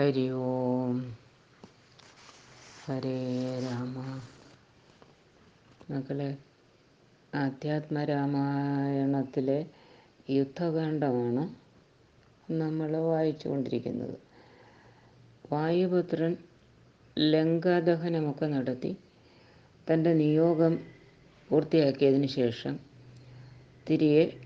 ഹരി ഓം ഹരേ രാമ മക്കളെ ആധ്യാത്മരാമായണത്തിലെ യുദ്ധകാന്ഡമാണ് നമ്മൾ വായിച്ചുകൊണ്ടിരിക്കുന്നത്. വായുപുത്രൻ ലങ്കാദഹനമൊക്കെ നടത്തി തന്റെ നിയോഗം പൂർത്തിയാക്കിയതിന് ശേഷം തിരികെ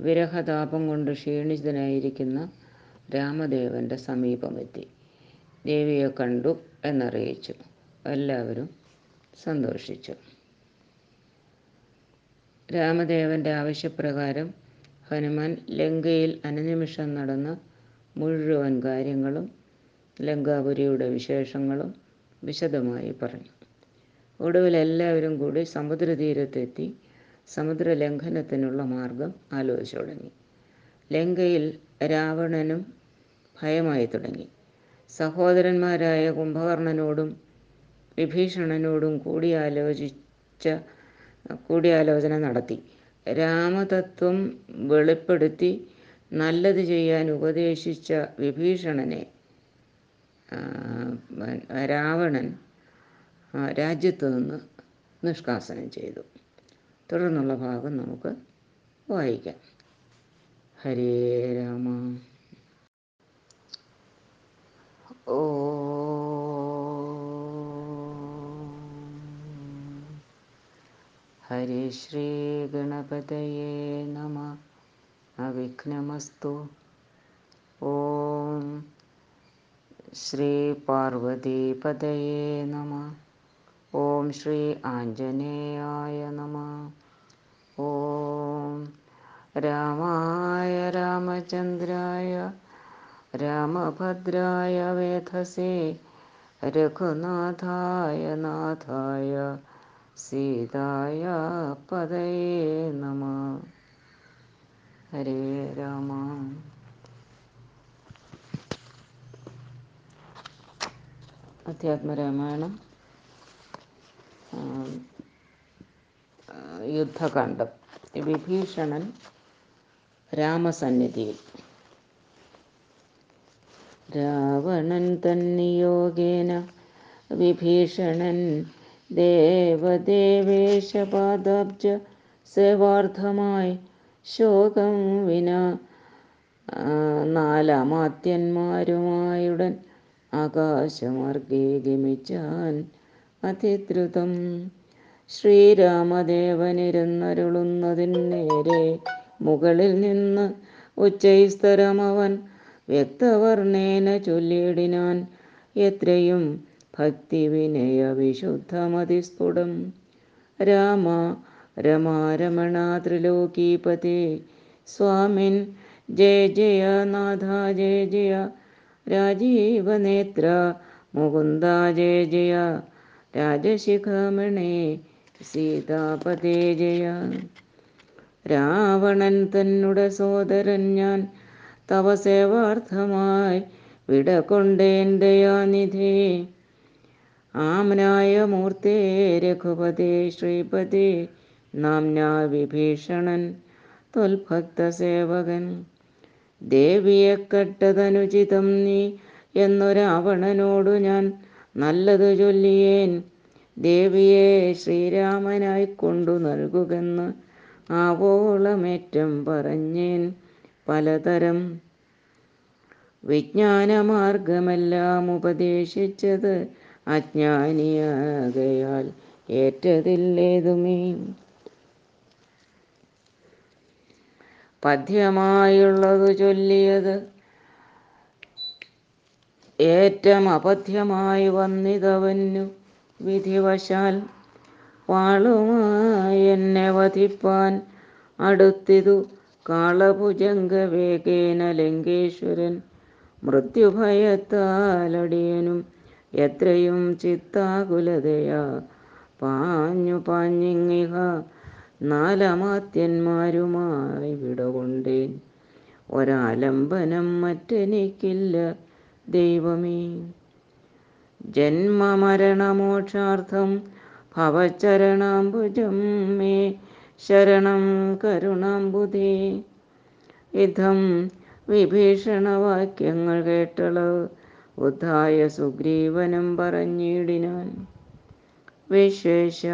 വിരഹതാപം കൊണ്ട് ക്ഷീണിതനായിരിക്കുന്ന രാമദേവന്റെ സമീപമെത്തി. ദേവിയെ കണ്ടു എന്നറിയിച്ചു. എല്ലാവരും സന്തോഷിച്ചു. രാമദേവന്റെ ആവശ്യപ്രകാരം ഹനുമാൻ ലങ്കയിൽ അനുനിമിഷം നടന്ന മുഴുവൻ കാര്യങ്ങളും ലങ്കാപുരിയുടെ വിശേഷങ്ങളും വിശദമായി പറഞ്ഞു. ഒടുവിൽ എല്ലാവരും കൂടി സമുദ്രതീരത്തെത്തി സമുദ്രലംഘനത്തിനുള്ള മാർഗം ആലോചിച്ചു തുടങ്ങി. ലങ്കയിൽ രാവണനും ഭയമായി തുടങ്ങി. സഹോദരന്മാരായ കുംഭകർണനോടും വിഭീഷണനോടും കൂടിയാലോചിച്ച കൂടിയാലോചന നടത്തി. രാമതത്വം വെളിപ്പെടുത്തി നല്ലത് ചെയ്യാൻ ഉപദേശിച്ച വിഭീഷണനെ രാവണൻ രാജ്യത്ത് നിന്ന് നിഷ്കാസനം ചെയ്തു. തുടർന്നുള്ള ഭാഗം നമുക്ക് വായിക്കാം. ഹരേ രാമ. ഓ ഹരി ശ്രീ ഗണപതയേ നമ. അവിഘ്നമസ്തു. ഓം ശ്രീ പാർവതീപതയേ നമ. ഓം ശ്രീ ആഞ്ജനേയായ നമ. ഓം രാമായ രാമചന്ദ്രായ രാമഭദ്രായ വേധസേ രഘുനാഥായ നാഥായ സീതായ പദയേ നമ. ഹരേ രാമ. അധ്യാത്മരാമായണം യുദ്ധകാന്ഡം. വിഭീഷണൻ രാമസന്നിധിയിൽ. രാവണൻ തന്നിയോഗേന വിഭീഷണൻ ദേവദേവേശപാദാബ്ജ സേവാർത്ഥമായി ശോകം വിന നാലാമാത്യന്മാരുമായുടൻ ആകാശമാർഗേ ഗമിച്ചാൻ അതിദ്രുതം. ശ്രീരാമദേവനിരുന്നരുളുന്നതിന് നേരെ മുകളിൽ നിന്ന് ഉച്ചൈസ്തരമവൻ വ്യക്തവർണേന ചൊല്ലിയിടിനാൻ. എത്രയും ഭക്തി വിനയ വിശുദ്ധമതിസ്ഫുടം രാമ രമാരമണ ത്രിലോകീപതി. സ്വാമിൻ ജയ ജയ നാഥ ജയ ജയ. രാജീവനേത്ര മുകുന്ദ ജയ ജയ. രാജശിഖമണേ സീതാപതേ ജയ. രാവണൻ തന്നുട സോദരൻ ഞാൻ. തവ സേവാർത്ഥമായി വിട കൊണ്ടേൻ ദയാനിധേ. ആമനായ മൂർത്തേ രഘുപതി ശ്രീപതി നാംനാ വിഭീഷണൻ തൊൽഭക്ത സേവകൻ. ദേവിയെ കട്ടതനുചിതം നീ എന്നൊരാവണനോടു ഞാൻ നല്ലത് ചൊല്ലിയേൻ. ദേവിയെ ശ്രീരാമനായി കൊണ്ടു നൽകുകെന്ന് ആവോളമേറ്റം പറഞ്ഞേൻ. പലതരം വിജ്ഞാനമാർഗമെല്ലാം ഉപദേശിച്ചത് അജ്ഞാനിയാകയാൽ ഏറ്റതില്ലേതുമേ പദ്യമായുള്ളതു ചൊല്ലിയത് ഏറ്റം അപഥ്യമായി വന്നിതവന്നു വിധിവശാൽ വാളുമായി എന്നെ വധിപ്പാൻ അടുത്തിതു കാളഭുജംഗവേഗേന ലങ്കേശ്വരൻ മൃത്യുഭയത്താലടിയനും എത്രയും ചിത്താകുലതയാ. പാഞ്ഞു പാഞ്ഞിങ്ങിഹ നാലമാത്യന്മാരുമായി വിടകൊണ്ടേൻ. ഒരാലംബനം മറ്റെനിക്കില്ല ദൈവമേ. ജന്മമരണമോക്ഷാർത്ഥം ഭവചരണാംബുജം മേ ശരണം കരുണാംബുധേ ഇതം വിഭീഷണവാക്യങ്ങൾ കേട്ടളവ് ഉദ്ധായ സുഗ്രീവനും പറഞ്ഞിടിനാൻ. വിശേഷ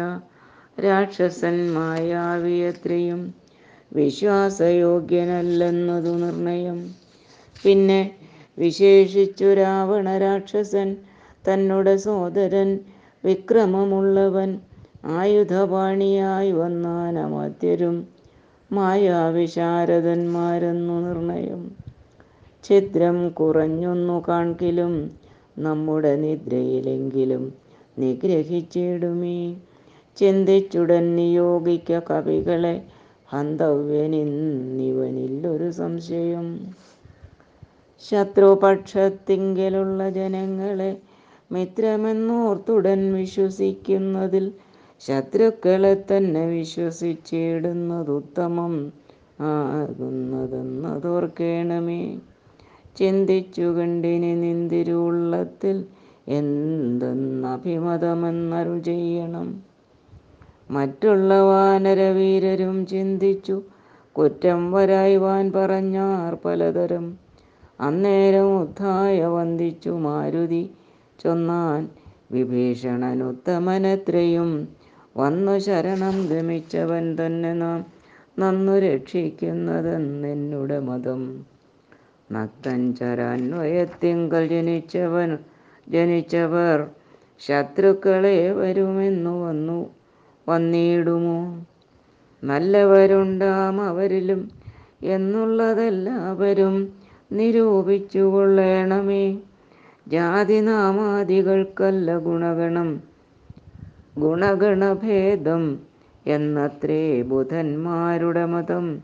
രാക്ഷസൻ മായാവിയത്രയും വിശ്വാസയോഗ്യനല്ലെന്നതു നിർണയം. പിന്നെ വിശേഷിച്ചു രാവണ രാക്ഷസൻ തന്നുടെ സോദരൻ വിക്രമമുള്ളവൻ ആയുധപാണിയായി വന്നാനമധ്യരും മായാവിശാരദന്മാരെന്നു നിർണയം. ഛിദ്രം കുറഞ്ഞൊന്നു കാൺകിലും നമ്മുടെ നിദ്രയിലെങ്കിലും നിഗ്രഹിച്ചിടുമേ. ചിന്തിച്ചുടൻ നിയോഗിക്ക കവികളെ ഹന്തവ്യനിന്നിവനില്ലൊരു സംശയം. ശത്രുപക്ഷത്തിങ്കലുള്ള ജനങ്ങളെ മിത്രമെന്നോർത്തുടൻ വിശ്വസിക്കുന്നതിൽ ശത്രുക്കളെ തന്നെ വിശ്വസിച്ചിടുന്നതുത്തമം ആകുന്നതെന്നതോർക്കേണമേ. ചിന്തിച്ചു കണ്ടിനി നിന്തിരുള്ളത്തിൽ എന്തെന്നഭിമതമെന്നരു ചെയ്യണം. മറ്റുള്ള വാനരവീരരും ചിന്തിച്ചു കുറ്റം വരായ്വാൻ പറഞ്ഞാർ പലതരം. അന്നേരം ഉദ്ധായ വന്ദിച്ചു മാരുതി ചൊന്നാൻ വിഭീഷണനുത്തമനത്രയും വന്നു ശരണം ഗമിച്ചവൻ തന്നെ നാം. നന്നു രക്ഷിക്കുന്നതെന്നെന്നുടെ മതം. നക്തഞ്ചരാന്വയത്തിങ്കൽ ജനിച്ചവൻ ജനിച്ചവർ ശത്രുക്കളെ വരുമെന്നു വന്നു വന്നിടുമോ? നല്ലവരുണ്ടാം അവരിലും എന്നുള്ളതെല്ലാവരും നിരൂപിച്ചു കൊള്ളേണമേ ജാതിനാമാദികൾക്കല്ല ഗുണഗണം. ഗുണഗണഭേദം എന്നത്രേ ബുധന്മാരുടെ മതം.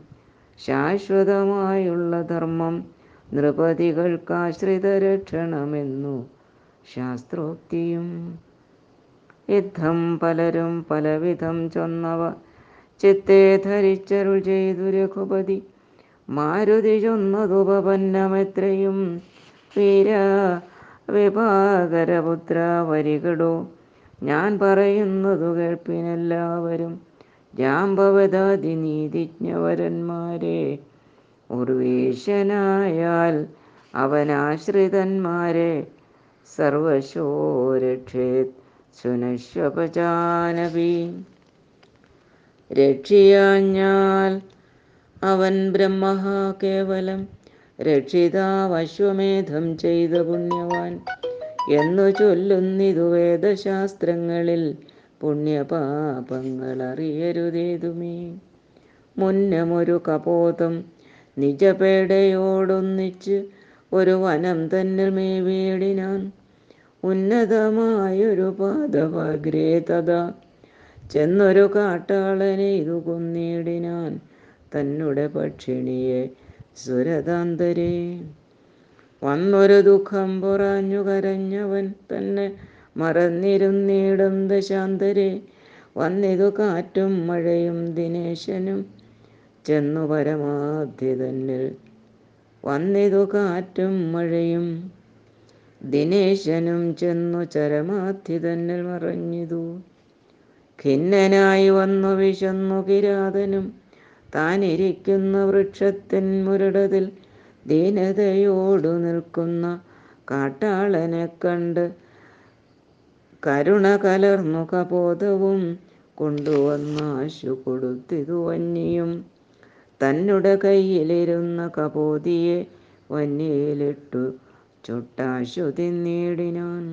ശാശ്വതമായുള്ള ധർമ്മം നൃപതികൾക്കാശ്രിത രക്ഷണമെന്നു ശാസ്ത്രോക്തിയും. യുദ്ധം പലരും പലവിധം ചൊന്നവ. ചിത്തെ ധരിച്ചരുൾ ചെയ്തു രഘുപതി. മാരുതി ചൊന്നതുപന്നമെത്രയും വീര വിഭാകരപുത്ര വരികടോ. ഞാൻ പറയുന്നതു കേൾപ്പിനെല്ലാവരും ജാമ്പവതാതി നീതിജ്ഞവരന്മാരെ ഉർവീശനായാൽ അവനാശ്രിതന്മാരെ. സർവശോരക്ഷേത് സുനശ്വപചാനവി രക്ഷിയാഞ്ഞാൽ അവൻ ബ്രഹ്മ കേവലം രക്ഷിതാവശ്വമേധം ചെയ്ത പുണ്യവാൻ. എന്നു ചൊല്ലുന്നിതു വേദശാസ്ത്രങ്ങളിൽ പുണ്യപാപങ്ങൾ അറിയരുതേതുമേ മുന്നമൊരു കപോതം നിജപേടയോടൊന്നിച്ച് ഒരു വനം തന്നിൽ മേവേടിനാൻ ഉന്നതമായൊരു പാദവഗ്രേ തഥാ. ചെന്നൊരു കാട്ടാളനെ ഇതു കൊന്നിടിനാൻ തന്നുടെ പക്ഷിണിയെ സുരതാന്തരേ. വന്നൊരു ദുഃഖം പുറഞ്ഞു കരഞ്ഞവൻ തന്നെ മറന്നിരുന്നിടം ദശാന്തരെ. വന്നിതു കാറ്റും മഴയും ദിനേശനും ചെന്നു പരമാധി തന്നിൽ വന്നിതു കാറ്റും മഴയും ദിനേശനും ചെന്നു ചരമാധി തന്നിൽ മറഞ്ഞിതു. ഖിന്നനായി വന്നു വിശന്നു കിരാതനും താനിരിക്കുന്ന വൃക്ഷത്തിൻ മുരടതിൽ ദീനതയോടു നിൽക്കുന്ന കാട്ടാളനെ കണ്ട് കരുണ കലർന്നു കൊണ്ടുവന്ന കൊണ്ടുവന്നാശു കൊടുത്തിതു വന്യയും. തന്നുടെ കയ്യിലിരുന്ന കപോതിയെ വന്യയിലിട്ടു ചുട്ടാശു തിന്നിടിനാൻ.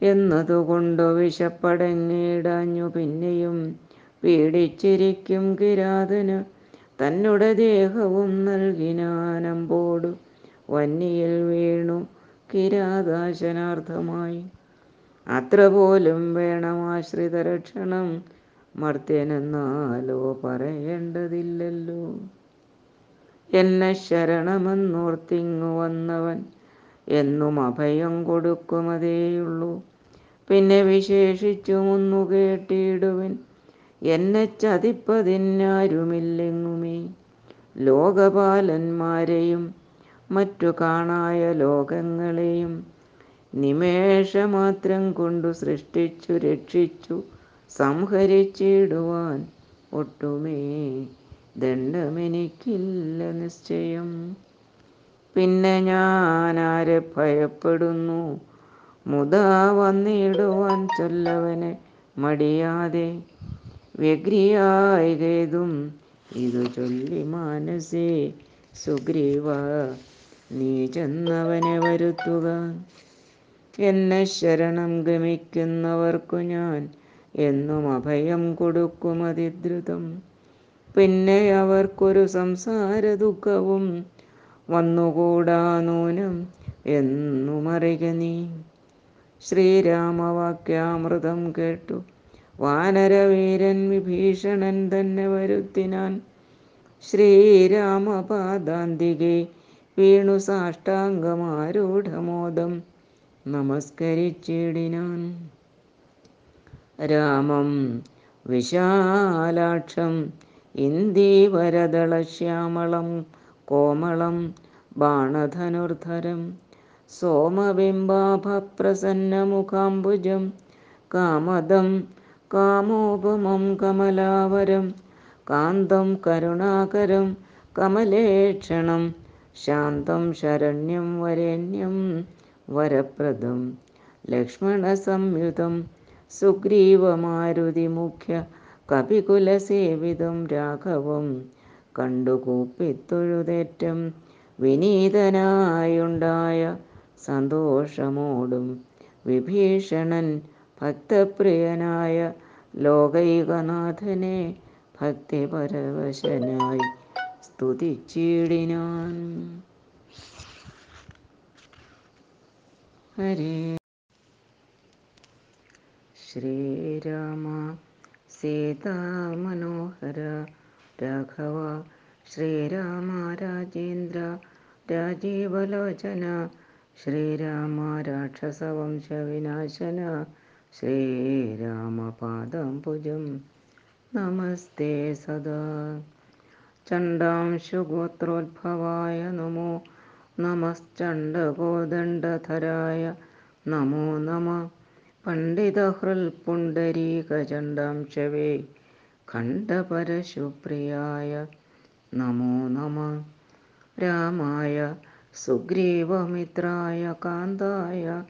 എന്നതുകൊണ്ടു വിശപ്പടങ്ങിടാഞ്ഞു പിന്നെയും പീഡിച്ചിരിക്കും കിരാതന് തന്നുടെ ദേഹവും നൽകിനാനമ്പോടു വന്നിയിൽ വീണു കിരാതാശനാർത്ഥമായി അത്ര പോലും വേണം ആശ്രിത രക്ഷണം. മർത്യനെന്നാലോ പറയേണ്ടതില്ലല്ലോ. എന്നെ ശരണമെന്നോർത്തിങ്ങു വന്നവൻ എന്നും അഭയം കൊടുക്കുമതേയുള്ളൂ. പിന്നെ വിശേഷിച്ചുമൊന്നു കേട്ടിടുവിൻ. എന്നെ ചതിപ്പതിന്നാരുമില്ലെങ്ങുമേ? ലോകപാലന്മാരെയും മറ്റു കാണായ ലോകങ്ങളെയും നിമേഷമാത്രം കൊണ്ടു സൃഷ്ടിച്ചു രക്ഷിച്ചു സംഹരിച്ചിടുവാൻ ഒട്ടുമേ ദണ്ഡമെനിക്കില്ല നിശ്ചയം. പിന്നെ ഞാൻ ആരെ ഭയപ്പെടുന്നു? മുതാ വന്നിടുവാൻ ചൊല്ലവനെ മടിയാതെ വ്യഗ്രിയായി കേതും ഇതു ചൊല്ലി മാനസേ സുഗ്രീവ നീ ചെന്നവനെ വരുത്തുക. എന്നെ ശരണം ഗമിക്കുന്നവർക്കു ഞാൻ എന്നും അഭയം കൊടുക്കും അതിദ്രുതം. പിന്നെ അവർക്കൊരു സംസാര ദുഃഖവും വന്നുകൂടാ നൂനം എന്നുമറിക നീ. ശ്രീരാമവാക്യാമൃതം കേട്ടു. വാനരവീരൻ വിഭീഷണൻ തന്നെ വരുത്തിനാൻ ശ്രീരാമപാദാന്തികെ വീണു സാഷ്ടാംഗമാരൂഢമോദം നമസ്കരിച്ചിടിനാൻ. രാമം വിശാലാക്ഷം ഇന്ദീവരദളശ്യാമളം കോമളം ബാണധനുർധരം സോമബിംബാഭപ്രസന്നമുഖാംബുജം കാമദം കാമോപമം കമലാവരം കാന്തം കരുണാകരം കമലേക്ഷണം ശാന്തം ശരണ്യം വരേണ്യം വരപ്രദം ലക്ഷ്മണസംയുതം സുഗ്രീവമാരുതിമുഖ്യ കപികുലസേവിതം രാഘവം കണ്ടുകൂപ്പിത്തൊഴുതേറ്റം വിനീതനായുണ്ടായ സന്തോഷമോടും വിഭീഷണൻ ഭക്തപ്രിയനായ ലോകൈകനാഥനെ ഭക്തിപരവശനായി സ്തുതിച്ചിടിനാൻ. ഹരേ ശ്രീരാമ സീതാമനോഹര രാഘവ ശ്രീരാമ രാജേന്ദ്ര രാജീവലോചന ശ്രീരാമ രാക്ഷസവംശവിനാശന ശ്രീരാമപാദംബുജം നമസ്തേ സദാ. ചണ്ഡാംശുഗോത്രോദ്ഭവായ നമോ നമശ്ചണ്ഡകോദണ്ഡധരായ നമോ നമ. പണ്ഡിതഹൃൽപുണ്ടരീകചണ്ഡാംശവേ ഖണ്ഡപരശുപ്രിയായ നമോ നമ. രാമായ സുഗ്രീവമിത്രായ കാന്തായ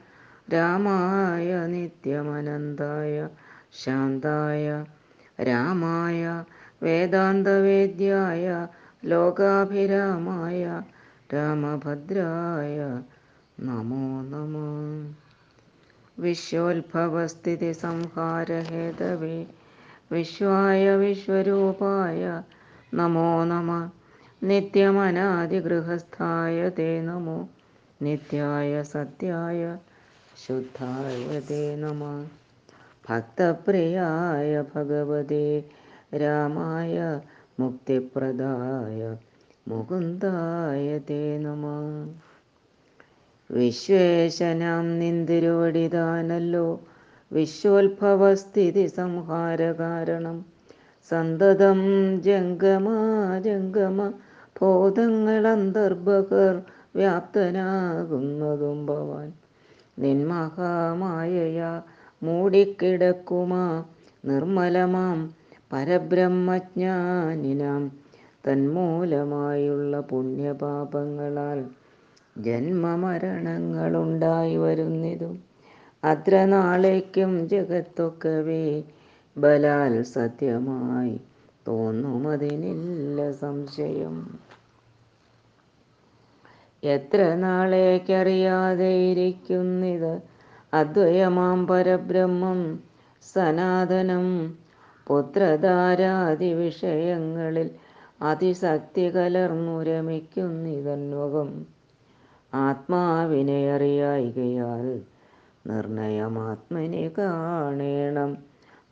രാമായ നിത്യമനന്തായ ശാന്തായ രാമായ വേദാന്തവേദ്യായ ലോകാഭിരാമായ രാമഭദ്രായ. നമോ നമ. വിശ്വോത്ഭവസ്ഥിതി സംഹാരഹേതവേ വിശ്വായ വിശ്വരൂപായ നമോ നമ. നിത്യമനാദിഗൃഹസ്ഥായ തേ നമോ. നിത്യായ സത്യായ नमः। നമ ഭക്തപ്രിയായ ഭഗവതേ രാമായ മുക്തിപ്രദായ മുകുന്ദായ തേ നമ വിശ്വേശനാം നിന്തിരുവടിതാനല്ലോ വിശ്വോത്ഭവസ്ഥിതി സംഹാര കാരണം സന്തതം ജംഗമാജംഗമ ബോധങ്ങളന്തർഭകർ വ്യാപ്തനാകുന്നതും ഭവാൻ നിന്മഹാമായയ മൂടിക്കിടക്കുമാ നിർമ്മലമാം പരബ്രഹ്മജ്ഞാനിനാം. തന്മൂലമായുള്ള പുണ്യപാപങ്ങളാൽ ജന്മമരണങ്ങളുണ്ടായി വരുന്നതും. അത്ര നാളേക്കും ജഗത്തൊക്കവേ ബലാൽ സത്യമായി തോന്നുമതിനില്ല സംശയം. എത്ര നാളേക്കറിയാതെ ഇരിക്കുന്നിത് അദ്വയമാം പരബ്രഹ്മം സനാതനം പുത്രധാരാദി വിഷയങ്ങളിൽ അതിശക്തി കലർന്നു രമിക്കുന്നിതന്വകം. ആത്മാവിനെ അറിയായികയാൽ നിർണയമാത്മനെ കാണേണം.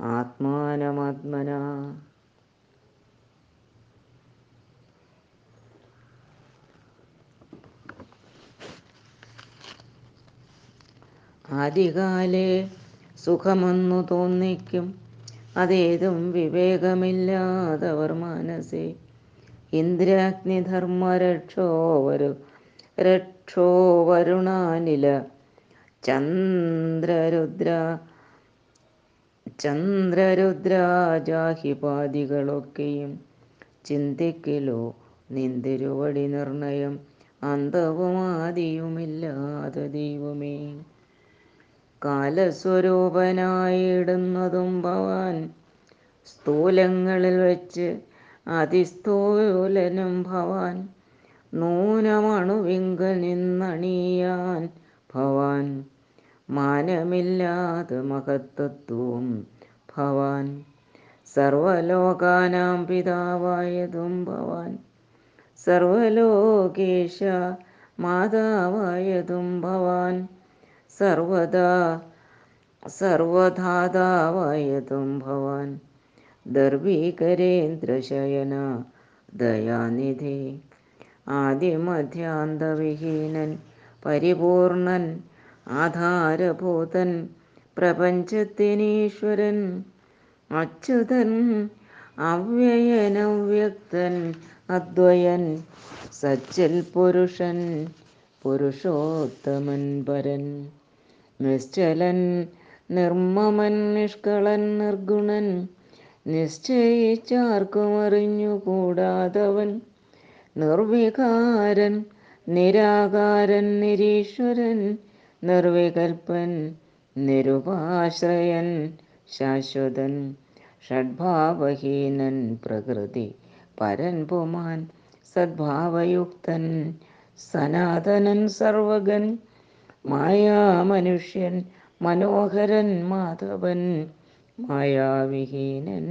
ആത്മാനമാത്മന. ആദികാലേ സുഖമെന്നു തോന്നിക്കും. അതേതും വിവേകമില്ലാതവർ മനസ്സേ. ഇന്ദ്രാഗ്നിധർമ്മരക്ഷോവരു രക്ഷോ വരുണാനില. ചന്ദ്രരുദ്ര ചന്ദ്രരുദ്രാജാഹിപാദികളൊക്കെയും ചിന്തിക്കിലോ നിന്തിരുവടി നിർണയം. അന്തവുമാദിയുമില്ലാതെ ദൈവമേ. കാലസ്വരൂപനായിടുന്നതും ഭവാൻ സ്ഥൂലങ്ങളിൽ വെച്ച് അതിസ്ഥൂലനും ഭവാൻ നൂനമണുവിങ്കൽ നിന്നണിയാൻ ഭവാൻ മാനമില്ലാതെ മഹത്തത്വവും ഭവാൻ സർവലോകാനാം പിതാവായതും ഭവാൻ സർവലോകേശ മാതാവായതും ഭവാൻ സർവദാ സർവധാതാവായതും ഭവാൻ. ദർവീകരേന്ദ്രശയന ദയാനിധി. ആദിമധ്യാന്തവിഹീനൻ പരിപൂർണൻ ആധാരഭൂതൻ പ്രപഞ്ചത്തിനീശ്വരൻ അച്യുതൻ അവ്യയനവ്യക്തൻ അദ്വയൻ സച്ചൽ പുരുഷൻ പുരുഷോത്തമൻ പരൻ നിശ്ചലൻ നിർമ്മമൻ നിഷ്കളൻ നിർഗുണൻ. നിശ്ചയിച്ചാർക്കും അറിഞ്ഞുകൂടാതവൻ നിർവികാരൻ നിരാകാരൻ നിരീശ്വരൻ. നിർവികൽപ്പൻ നിരുപാശ്രയൻ ശാശ്വതൻ. ഷഡ്ഭാവഹീനൻ പ്രകൃതി പരൻ പുമാൻ. സദ്ഭാവയുക്തൻ സനാതനൻ സർവകൻ മായാമനുഷ്യൻ മനോഹരൻ മാധവൻ മായാവിഹീനൻ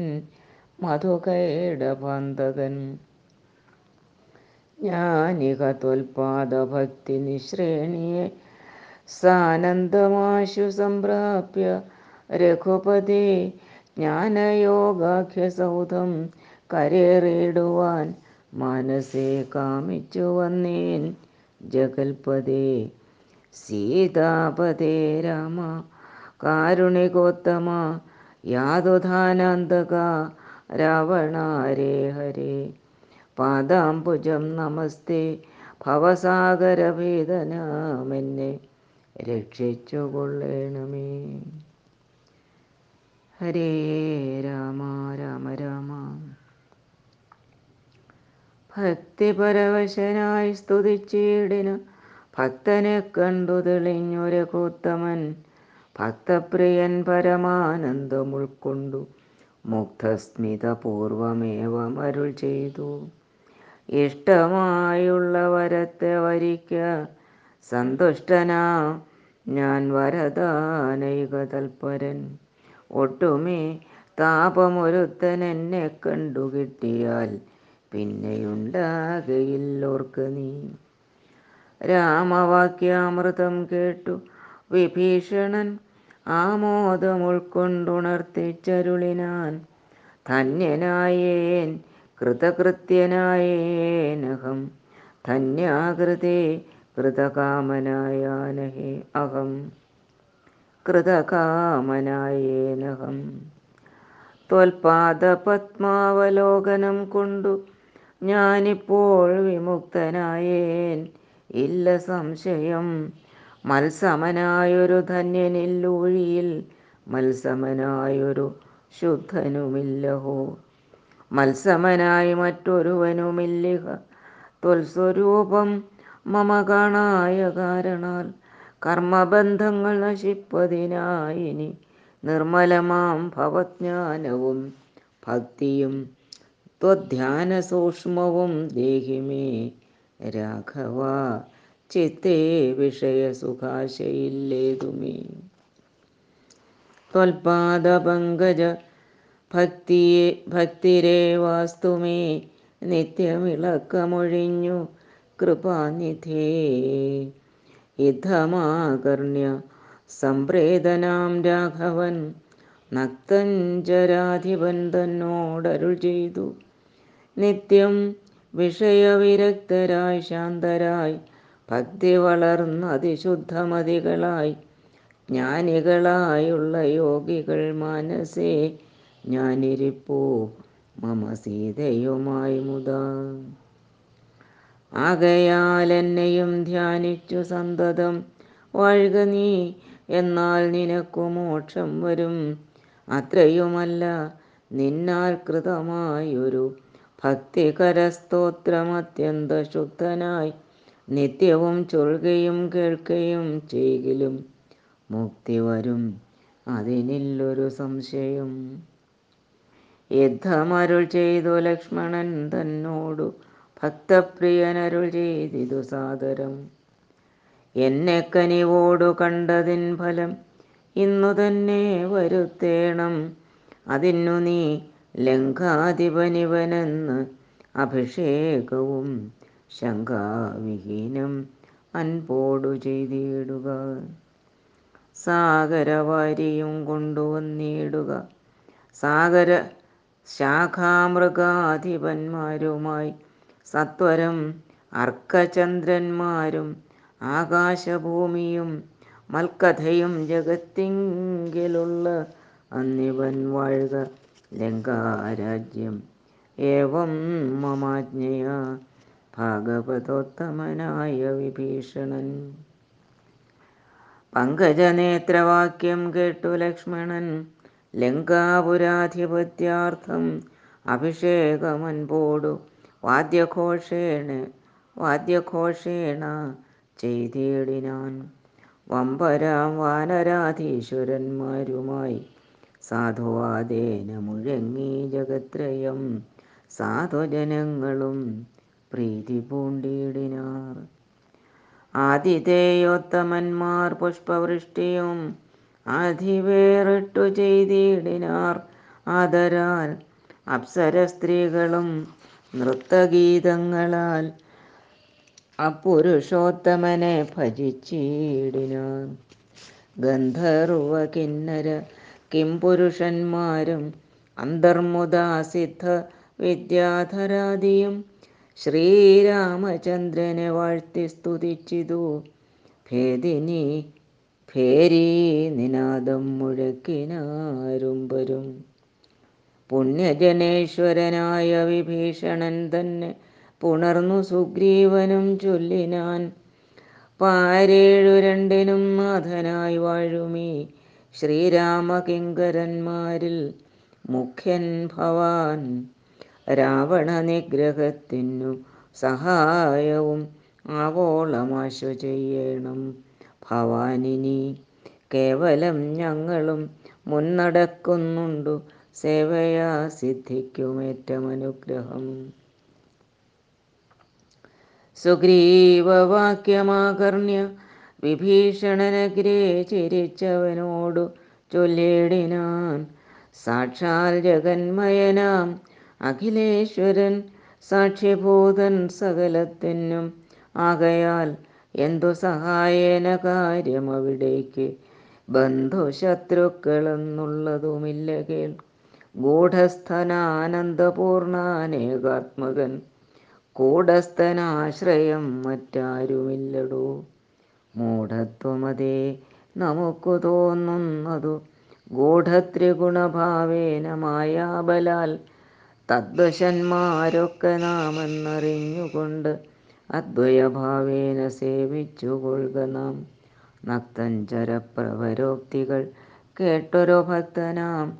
മധുകൈടപാന്തകൻ ജ്ഞാനിക ത്വൽപാദഭക്തി നിശ്രേണിയെ സാനന്ദമാശു സംപ്രാപ്യ രഘുപതി ജ്ഞാനയോഗാഖ്യസൗധം കരേറിയിടുവാൻ മനസ്സേ കാമിച്ചു വന്നേൻ ജഗൽപദേ സീതാപതേ രാമ. കാരുണികോത്തമ യാതുധാനാന്തക രാവണാരേ ഹരേ. പാദാംബുജം നമസ്തേ ഭവസാഗരഭേദനാമെന്നെ രക്ഷിച്ചു കൊള്ളേണമേ ഹരേ രാമ രാമ രാമ. ഭക്തിപരവശനായി സ്തുതിച്ചിടിന് ഭക്തനെ കണ്ടു തെളിഞ്ഞൊരു കൂത്തമൻ. ഭക്തപ്രിയൻ പരമാനന്ദം ഉൾക്കൊണ്ടു മുഗ്ധസ്മിതപൂർവമേവം അരുൾ ചെയ്തു. ഇഷ്ടമായുള്ള വരത്തെ വരിക്ക സന്തുഷ്ടനാ. ഞാൻ വരദാനൈക തൽപരൻ. ഒട്ടുമേ താപമൊരുത്തൻ എന്നെ കണ്ടുകിട്ടിയാൽ പിന്നെയുണ്ടാകയില്ലോർക്ക് നീ. രാമവാക്യാമൃതം കേട്ടു. വിഭീഷണൻ ആമോദം ഉൾക്കൊണ്ടുണർത്തിച്ചരുളിനാൻ ധന്യനായേൻ കൃതകൃത്യനായേനഹം ധന്യാകൃതേ കൃതകാമനായാനഹേ അഹം കൃതകാമനായേനഹം. ത്വൽപാദപത്മാവലോകനം കൊണ്ടു ഞാനിപ്പോൾ വിമുക്തനായേൻ ഇല്ല സംശയം. മത്സമനായൊരു ധന്യനില്ലൂഴിയിൽ മത്സമനായൊരു ശുദ്ധനുമില്ലഹോ. മത്സമനായി മറ്റൊരുവനുമില്ലിഹ. ത്വൽസ്വരൂപം മമ കാണായ കാരണാൽ കർമ്മബന്ധങ്ങൾ നശിപ്പതിനായിനി നിർമ്മലമാം ഭവജ്ഞാനവും ഭക്തിയും ത്വധ്യാന സൂക്ഷ്മവും ദേഹിമേ. രാഘവ ചിത്തേ വിഷയസുഖാശയില്ലേതുമേ. ത്വൽപാദപങ്കജ ഭക്തിയെ ഭക്തിരേ വാസ്തുമേ നിത്യമിളക്കമൊഴിഞ്ഞു കൃപാനിധേ. യുദ്ധമാകർണ്യ സംപ്രേതനാം രാഘവൻ നക്തഞ്ചരാധിപൻ തന്നോടരുൾ ചെയ്തു. നിത്യം വിഷയവിരക്തരായി ശാന്തരായി ഭക്തി വളർന്ന അതിശുദ്ധമതികളായി. ജ്ഞാനികളായുള്ള യോഗികൾ മനസ്സേ ഞാനിരിപ്പൂ മമ സീതയുമായി മുതാ. ആകയാൽ എന്നെയും ധ്യാനിച്ചു സന്തതം വാഴുക നീ എന്നാൽ നിനക്കു മോക്ഷം വരും. അത്രയുമല്ല നിന്നാൽ കൃതമായൊരു ഭക്തികരസ്തോത്രമത്യന്ത ശുദ്ധനായി നിത്യവും ചൊൽകയും കേൾക്കുകയും ചെയ്യിലും മുക്തി വരും. അതിനില്ലൊരു സംശയം. യുദ്ധമരുൾ ചെയ്തു ലക്ഷ്മണൻ തന്നോടു ഭക്തപ്രിയനരുൾ ചെയ്തിതു സാദരം. എന്നെ കനിവോടു കണ്ടതിൻ ഫലം ഇന്നു തന്നെ വരുത്തേണം. അതിനു നീ ലങ്കാധിപനിവനെന്ന് അഭിഷേകവും ശങ്കാവിഹീനം അൻപോടു ചെയ്തിടുക. സാഗരവാരിയും കൊണ്ടുവന്നിടുക. സാഗര ശാഖാമൃഗാധിപന്മാരുമായി സത്വരം അർക്കചന്ദ്രന്മാരും ആകാശഭൂമിയും മൽക്കഥയും ജഗത്തിങ്കിലുള്ള അന്നിവൻ വാഴുക. ലങ്കാരാജ്യം. ഏവം മമാജ്ഞയ ഭാഗവതോത്തമനായ വിഭീഷണൻ. പങ്കജനേത്രവാക്യം കേട്ടു ലക്ഷ്മണൻ. ലങ്കാപുരാധിപത്യാർത്ഥം അഭിഷേകമൻപോടു വാദ്യഘോഷേണ വാദ്യഘോഷേണ ചെയ്തിടിനാൻ. വമ്പരാം വാനരാധീശ്വരന്മാരുമായി സാധുവാദേന മുഴങ്ങി ജഗത്രയം സാധുജനങ്ങളും പ്രീതി പൂണ്ടിയിടിനാർ ആതിഥേയോത്തമന്മാർ പുഷ്പവൃഷ്ടിയും ആധിവേറിട്ടു ചെയ്തിടിനാർ. ആദരാൽ അപ്സര സ്ത്രീകളും നൃത്തഗീതങ്ങളാൽ അപുരുഷോത്തമനെ ഭജിച്ചിടിനാർ. ഗന്ധർവ കിന്നര കിംപുരുഷന്മാരും അന്തർമുദാസിദ്ധ വിദ്യാധരാദിയും ശ്രീരാമചന്ദ്രനെ വാഴ്ത്തി സ്തുതിച്ചിതു. ഭേദിനി ഭേരീ നിനാദം മുഴക്കിനാരുംബരും പുണ്യജനേശ്വരനായ വിഭീഷണൻ തന്നെ പുണർന്നു സുഗ്രീവനും ചൊല്ലിനാൻ. പാരേഴു രണ്ടിനും നാഥനായി വാഴുമീ. ശ്രീരാമകിങ്കരന്മാരിൽ മുഖ്യൻ ഭവാൻ. രാവണ നിഗ്രഹത്തിനു സഹായവും ആവോളമാശു ചെയ്യണം. ഭവാനിനി കേവലം ഞങ്ങളും മുന്നടക്കുന്നുണ്ടു സേവയാ സിദ്ധിക്കുമേറ്റമനുഗ്രഹം. സുഗ്രീവവാക്യമാകർണ്യ വിഭീഷണനഗ്രേ ചിരിച്ചവനോടു ചൊല്ലിടിനാൻ സാക്ഷാൽ ജഗന്മയനാം അഖിലേശ്വരൻ സാക്ഷിഭൂതൻ സകലത്തിനും. ആകയാൽ എന്തു സഹായേന കാര്യം അവിടേക്ക്? ബന്ധുശത്രുക്കളെന്നുള്ളതുമില്ല കേൾ. ഗൂഢസ്ഥനാനന്ദപൂർണാനേകാത്മകൻ. കൂടസ്ഥനാശ്രയം മറ്റാരുമില്ലടോ. മൂഢത്വമതേ നമുക്കു തോന്നുന്നതു ഗൂഢത്രിഗുണഭാവേന മായാബലാൽ. തദ്വശന്മാരൊക്കെ നാമെന്നറിഞ്ഞുകൊണ്ട് അദ്വയഭാവേന സേവിച്ചു കൊള്ളുക നാം നക്തഞ്ചരപ്രവരോക്തികൾ കേട്ടൊരു ഭക്തനാം.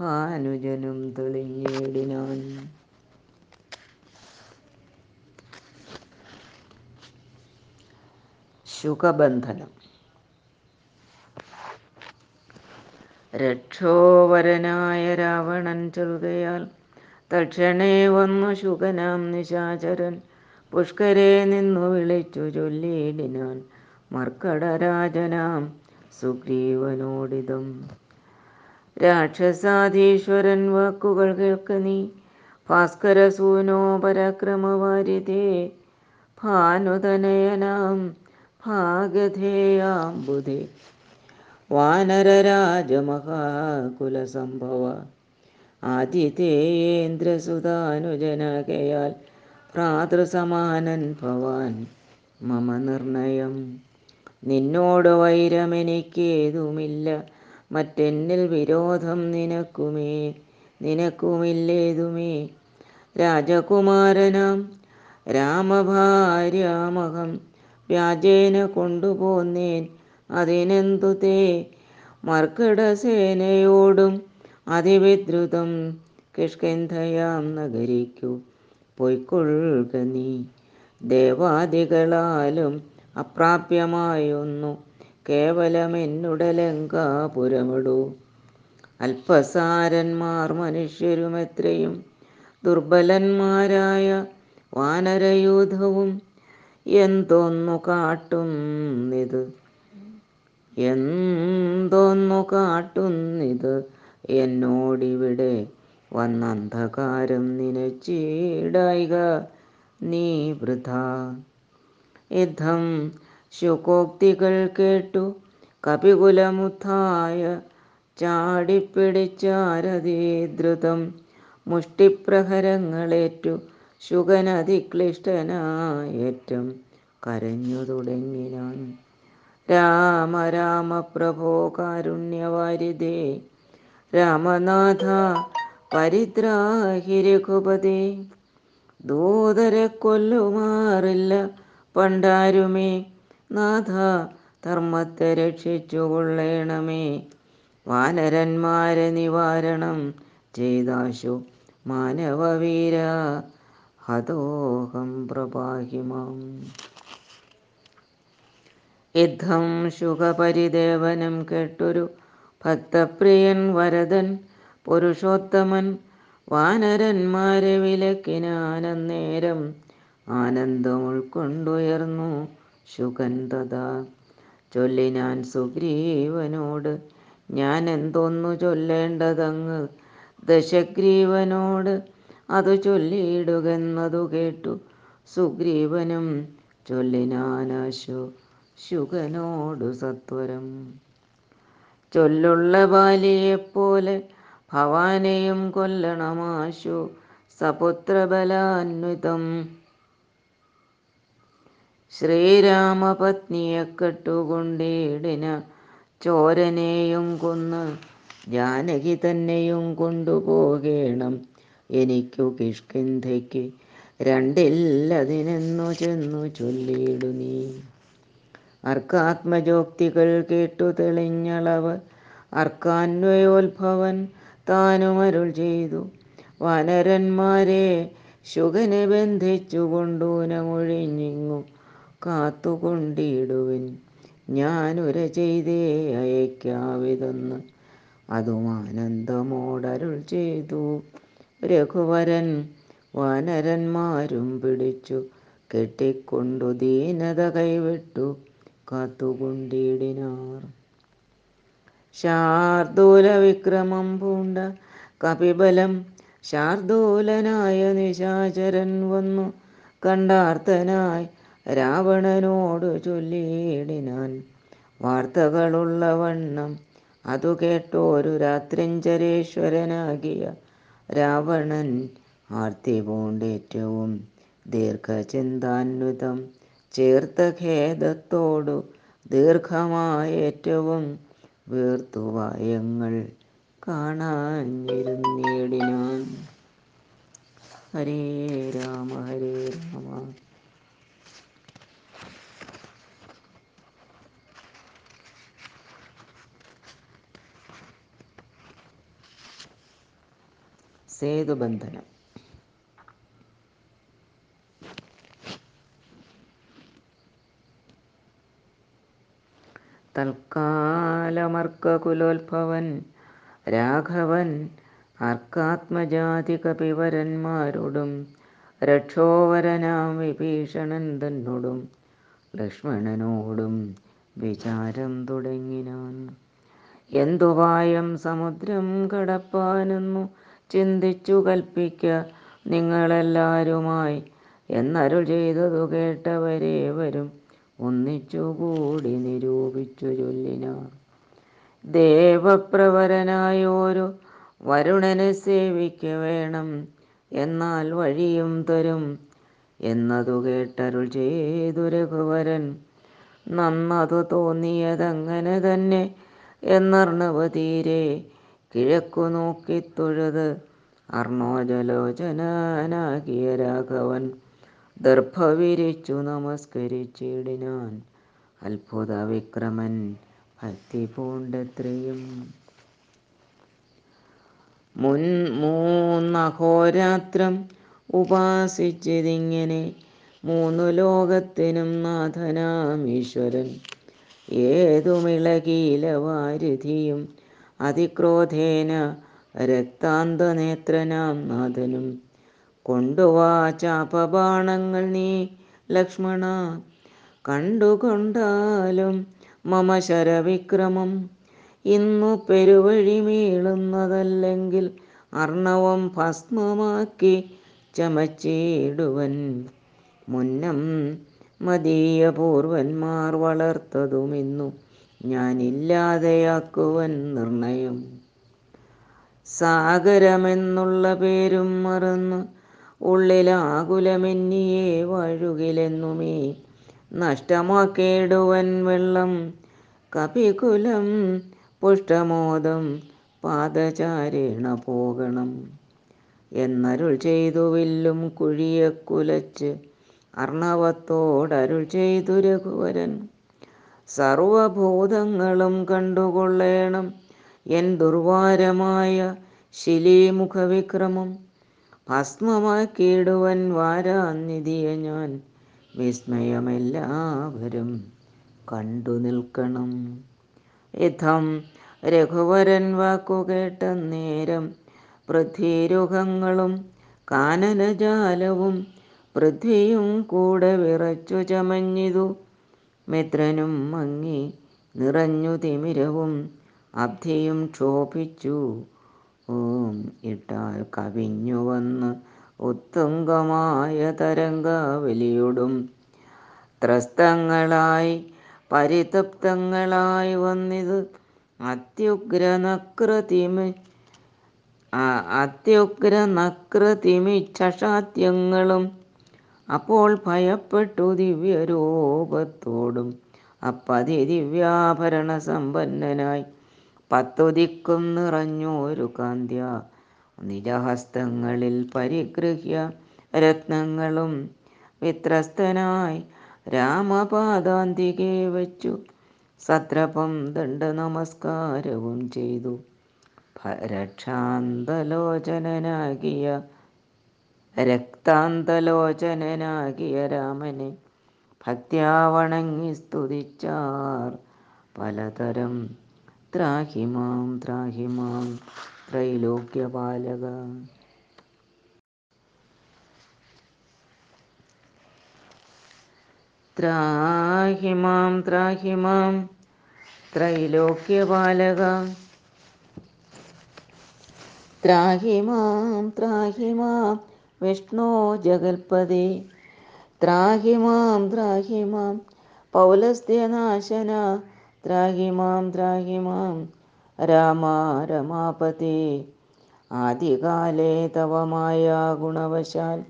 ഭാനുജനും തെളിഞ്ഞിടിനാൻ. ശുഖബന്ധനം. രക്ഷോവരനായ രാവണൻ ചൊൽകയാൽ തക്ഷണേ വന്നു ശുഖനാം നിശാചരൻ. പുഷ്കരെ നിന്നു വിളിച്ചു ചൊല്ലിയിടിനാൻ മർക്കടരാജനാം സുഗ്രീവനോടിതം. രാക്ഷസാധീശ്വരൻ വാക്കുകൾ കേൾക്ക നീ ഭാസ്കരസൂനോ പരാക്രമവാരിതേ ഭാനുതനയനാം ഭാഗധേയാം ബുധി വാനരരാജമഹാകുലസംഭവ. ആതിഥേയേന്ദ്രസുതാനുജനകയാൽ ഭ്രാതൃസമാനൻ ഭവാൻ മമ നിർണയം. നിന്നോട് വൈരമെനിക്കേതുമില്ല മറ്റെന്നിൽ വിരോധം നിനക്കുമേ നിനക്കുമില്ലേതുമേ. രാജകുമാരനാം രാമഭാര്യാമഹം വ്യാജേന കൊണ്ടുപോന്നേൻ അതിനെന്തു തേ? മർക്കടസേനയോടും അതിവിദ്രുതം കിഷ്കിന്ധയാം നഗരിക്കു. പൊയ്ക്കൊള്ളുക നീ. ദേവാദികളാലും അപ്രാപ്യമായൊന്നു. കേവലമെന്നുടലങ്കാപുരമിടൂ അല്പസാരന്മാർ മനുഷ്യരുമെത്രയും ദുർബലന്മാരായ വാനരയൂഥവും എന്തൊന്നു കാട്ടുന്നിത്? എന്തൊന്നു കാട്ടുന്നിത്? എന്നോടിവിടെ വന്നന്ധകാരം നിനച്ചീടായിക. നീ വൃഥ. യുദ്ധം ശുകോക്തികൾ കേട്ടു. കപികുലമുത്തായ ചാടിപ്പിടിച്ചാരതിദ്രുതം മുഷ്ടിപ്രഹരങ്ങളേറ്റു. ശുകനതിക്ലിഷ്ടനായേറ്റം കരഞ്ഞു തുടങ്ങിനാൻ രാമ രാമ പ്രഭോ കാരുണ്യവാരിതേ രാമനാഥ പരിദ്രാഹി രഘുപതേ ദൂതരെ കൊല്ലുമാറില്ല പണ്ടാരുമേ നാഥ ധർമ്മത്തെ രക്ഷിച്ചുകൊള്ളേണമേ വാനരന്മാരെ നിവാരണം ചെയ്താശു മാനവവീര ഹതോഹം പ്രപാഹിമാം യുദ്ധം ശുഖപരിദേവനം കേട്ടൊരു ഭക്തപ്രിയൻ വരദൻ പുരുഷോത്തമൻ വാനരന്മാരെ വിലക്കിനാനന്നേരം ആനന്ദം ഉൾക്കൊണ്ടുയർന്നു ശുകൻ തഥാ ചൊല്ലിനാൻ സുഗ്രീവനോട് ഞാൻ എന്തൊന്നു ചൊല്ലേണ്ടതങ്ങ്? ദശഗ്രീവനോട് അതു ചൊല്ലിയിടുകെന്നതു കേട്ടു സുഗ്രീവനും. ചൊല്ലിനാനാശു ശുകനോടു സത്വരം. ചൊല്ലുള്ള ബാലിയെപ്പോലെ ഭവാനെയും കൊല്ലണമാശു സപുത്രബലാന്വിതം. ശ്രീരാമപത്നിയെ കെട്ടുകൊണ്ടിടിന ചോരനെയും കൊന്ന് ജാനകി തന്നെയും കൊണ്ടുപോകേണം. എനിക്കു കിഷ്കിന്ധയ്ക്ക് രണ്ടില്ലതിനെന്നു ചെന്നു ചൊല്ലിയിടു നീ. അർക്കാത്മജോക്തികൾ കേട്ടു തെളിഞ്ഞളവ്. അർക്കാന്വയോത്ഭവൻ താനുമരുൾ ചെയ്തു. വനരന്മാരെ ശുഖനെ ബന്ധിച്ചു കൊണ്ടൂനമൊഴിഞ്ഞിങ്ങു കാത്തുകൊണ്ടിടുവിൻ. ഞാനുര ചെയ്തേ അയക്കാവിതെന്ന് അതുമാനന്ദമോടരുൾ ചെയ്തു. രഘുവരൻ വാനരന്മാരും പിടിച്ചു. കെട്ടിക്കൊണ്ടു ദീനത കൈവിട്ടു കാത്തുകൊണ്ടിടിനാർ. ശാർദൂല വിക്രമം പൂണ്ട കപിബലം ശാർദൂലനായ നിശാചരൻ വന്നു. കണ്ടാർത്തനായി രാവണനോട് ചൊല്ലിയിടിനാൻ. വാർത്തകളുള്ള വണ്ണം അതു കേട്ടോരു രാത്രിഞ്ചരേശ്വരനാകിയ രാവണൻ ആർത്തി പൂണ്ടേറ്റവും ദീർഘചിന്താന്വിതം. ചേർത്ത ഖേദത്തോടു ദീർഘമായേറ്റവും വീർത്തുവായങ്ങൾ കാണാനിരുന്നേടിനാൻ ഹരേ രാമ ഹരേ രാമ. സേതുബന്ധനം തൽക്കാലമർക്കകുലോത്ഭവൻ രാഘവൻ അർക്കാത്മജാതി കപിവരന്മാരോടും രക്ഷോവരനാം വിഭീഷണൻ തന്നോടും ലക്ഷ്മണനോടും വിചാരം തുടങ്ങിനാൻ. എന്തുവായം സമുദ്രം കടപ്പാനെന്നു ചിന്തിച്ചു കൽപ്പിക്ക നിങ്ങളെല്ലാവരുമായി എന്നരുൾ ചെയ്തതു കേട്ടവരേവരും ഒന്നിച്ചുകൂടി നിരൂപിച്ചു ചൊല്ലിനാർ ദേവപ്രവരനായോരു വരുണനെ സേവിക്ക വേണം. എന്നാൽ വഴിയും തരും. എന്നതു കേട്ടരുൾ ചെയ്തു രഘുവരൻ. നന്നതു തോന്നിയതങ്ങനെ തന്നെ എന്നർണവതീരെ കിഴക്കു നോക്കി തൊഴുത് അർണോജലോചനാനാകിയ രാഘവൻ ദർഭ വിരിച്ചു നമസ്കരിച്ചിടിനാൻ. അത്ഭുത വിക്രമൻ ഭക്തി പൂണ്ടത്രയും മുൻ മൂന്നഹോരാത്രം ഉപാസിച്ചിതിങ്ങനെ മൂന്നു ലോകത്തിനും നാഥനാം ഈശ്വരൻ. ഏതുമിളകീല വാരിധിയും അതിക്രോധേന രക്താന്തനേത്രനാം നാഥനും. കൊണ്ടുവാ ചാപബാണങ്ങൾ നീ ലക്ഷ്മണ കണ്ടുകൊണ്ടാലും മമ ശരവിക്രമം. ഇന്നു പെരുവഴി മീളുന്നതല്ലെങ്കിൽ അർണവം ഭസ്മമാക്കി ചമച്ചിടുവൻ. മുന്നം മതീയപൂർവന്മാർ വളർത്തതുമിന്നു ഞാനില്ലാതെയാക്കുവൻ നിർണയം. സാഗരമെന്നുള്ള പേരും മറന്നു ഉള്ളിലാകുലമെന്നിയെ വാഴുകിലെന്നുമേ. നഷ്ടമാക്കേടുവൻ വെള്ളം കപികുലം പുഷ്ടമോദം പാദചാരേണ പോകണം. എന്നരുൾ ചെയ്തു വില്ലും കുഴിയെ കുലച്ച് അർണവത്തോടരുൾ ചെയ്തു രഘുവരൻ. സർവഭൂതങ്ങളും കണ്ടുകൊള്ളേണം. എൻ ദുർവാരമായ ശിലീമുഖവിക്രമം ഭസ്മമാക്കിയിടുവൻ വാരാനിധിയെ ഞാൻ വിസ്മയമെല്ലാവരും കണ്ടു നിൽക്കണം. ഇഥം രഘുവരൻ വാക്കുകേട്ട നേരം പൃഥ്വീരുഹങ്ങളും കാനനജാലവും പൃഥ്വിയും കൂടെ വിറച്ചു ചമഞ്ഞിതു. മിത്രനും മങ്ങി നിറഞ്ഞു തിമിരവും അബ്ധിയും ക്ഷോഭിച്ചു. ഓം ഇട്ടാൽ കവിഞ്ഞു വന്ന് ഉത്തുംഗമായ തരംഗ വലിയൊടും ത്രസ്തങ്ങളായി പരിതപ്തങ്ങളായി വന്നിത് അത്യുഗ്രനക്രതിമി അത്യുഗ്രനക്രതിമിച്ഛാത്യങ്ങളും അപ്പോൾ ഭയപ്പെട്ടു ദിവ്യരൂപത്തോടും അപ്പതി ദിവ്യാഭരണ സമ്പന്നനായി. പത്തു ദിക്കും ഒരു കാന്ത്യ. നിജഹസ്തങ്ങളിൽ പരിഗ്രഹ്യ രത്നങ്ങളും വിത്രസ്തനായി. രാമപാദാന്തികെ വച്ചു സത്രപം ദണ്ഡ നമസ്കാരവും ചെയ്തു. രക്ഷാന്തലോചനനാകിയ രക്താന്തലോചനനാകിയ രാമനെ ഭക്ത്യാ വണങ്ങി സ്തുതിച്ചാർ. പലതരം ത്രാഹിമാം ത്രാഹിമാം ത്രൈലോക്യപാലക. ത്രാഹിമാം ത്രാഹിമാം ത്രൈലോക്യപാലക. ത്രാഹിമാം ത്രാഹിമാം വിഷ്ണോ ജഗൽപദേ ത്രാഹിമാം ത്രാഹിമാം. പൗലസ്ത്യനാശന. ത്രാഹി മാം രാമ രമാപതേ. ആദികാലേ തവമായ ഗുണവശാൽ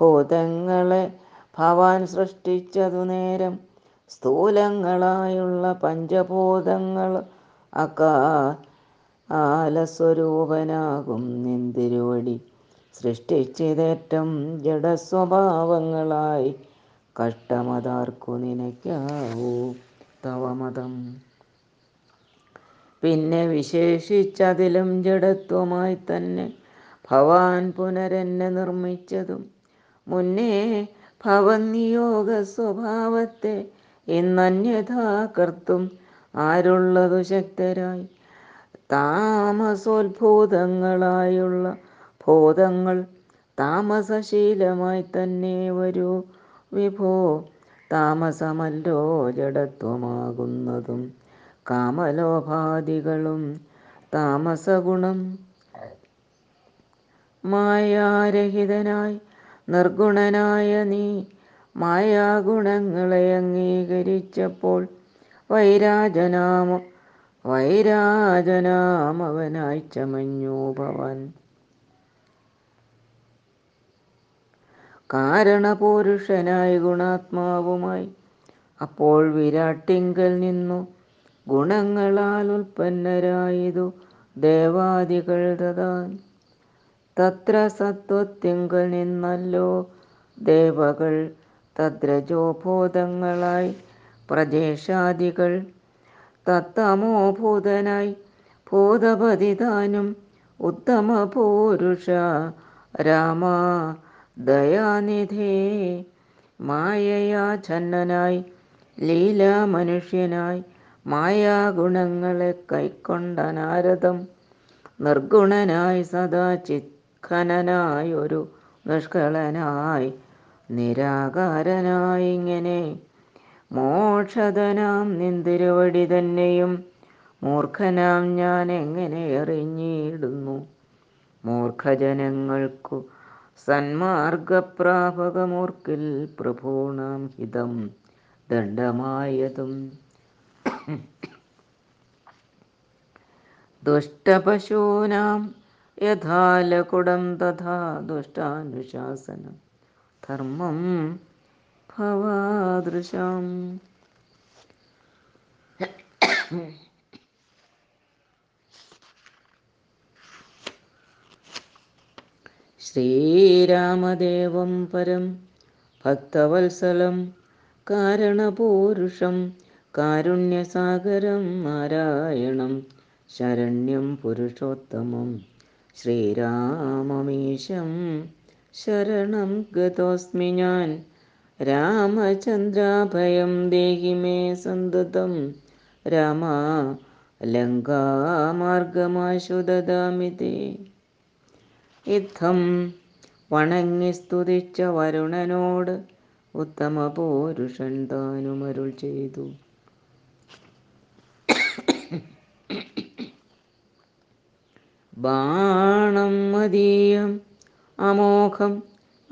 ഭൂതങ്ങളെ ഭവാൻ സൃഷ്ടിച്ചതു നേരം സ്ഥൂലങ്ങളായുള്ള പഞ്ചഭൂതങ്ങൾ അകാ ആലസ്വരൂപനാകും നിന്തിരുവടി. സൃഷ്ടിച്ചിതേറ്റം ജഡസ്വഭാവങ്ങളായി കഷ്ടമതാർക്കു നിനയ്ക്കാവൂ തവമതം. പിന്നെ വിശേഷിച്ചതിലും ജഡത്വമായി തന്നെ ഭവാൻ പുനരെന്നെ നിർമ്മിച്ചതും മുന്നേ ഭവനിയോഗ സ്വഭാവത്തെ ഇന്നന്യഥാ കർത്തും ആരുള്ളതു ശക്തരായി താമസോത്ഭൂതങ്ങളായുള്ള ഭൂതങ്ങൾ താമസശീലമായി തന്നെ വരൂ. വിഭോ താമസമല്ലോ ജഡത്വമാകുന്നതും കാമലോഭാദികളും താമസഗുണം മായാരഹിതനായി നിർഗുണനായ നീ മായാഗുണങ്ങളെ അംഗീകരിച്ചപ്പോൾ വൈരാജനാമ വൈരാജനാമവനായി ചമഞ്ഞു ഭവൻ. കാരണപുരുഷനായി ഗുണാത്മാവുമായി. അപ്പോൾ വിരാട്ടിങ്കൽ നിന്നു ഗുണങ്ങളാൽ ഉൽപ്പന്നരായതു ദേവാദികൾ തഥാൻ. തത്ര സത്വത്തിങ്കൽ നിന്നല്ലോ ദേവകൾ തദ്രജോഭൂതങ്ങളായി പ്രജേഷാദികൾ തത്തമോഭൂതനായി ഭൂതപതിതാനും ഉത്തമ പൂരുഷ രാമ ദയാനിധേ മായയാ ഛന്നനായി ലീലാ മനുഷ്യനായി മായാഗുണങ്ങളെ കൈക്കൊണ്ട നാരദം നിർഗുണനായി സദാ ചിത്ഖനനായി ഒരു നിഷ്കളനായി നിരാകാരനായി ഇങ്ങനെ മോക്ഷതനാം നിന്തിരുവടി തന്നെയും മൂർഖനാം ഞാൻ എങ്ങനെ എറിഞ്ഞിടുന്നു മൂർഖജനങ്ങൾക്കു സന്മാർഗപ്രാപകമൂർക്കിൽ പ്രഭൂണാം ഹിതം ദണ്ഡമായതും. ദുഷ്ടപശൂനാം യഥാലകുടം തഥാ ദുഷ്ടാനുശാസനം. ധർമ്മം ഭവാദൃശം. ശ്രീരാമദേവം പരം ഭക്തവത്സലം കാരണപൂരുഷം കാരുണ്യസാഗരം നാരായണം ശരണ്യം പുരുഷോത്തമം ശ്രീരാമമീശം ശരണം ഗതോസ്മി ഞാൻ. രാമചന്ദ്രാഭയം ദേഹി മേ സന്തതം രാമ ലങ്കാമാർഗമാശു ദദാമി തേ. യുദ്ധം. വണങ്ങി സ്തുതിച്ച വരുണനോട് ഉത്തമ പോരുഷൻ താനുമരുൾ ചെയ്തു. ബാണം മതീയം അമോഘം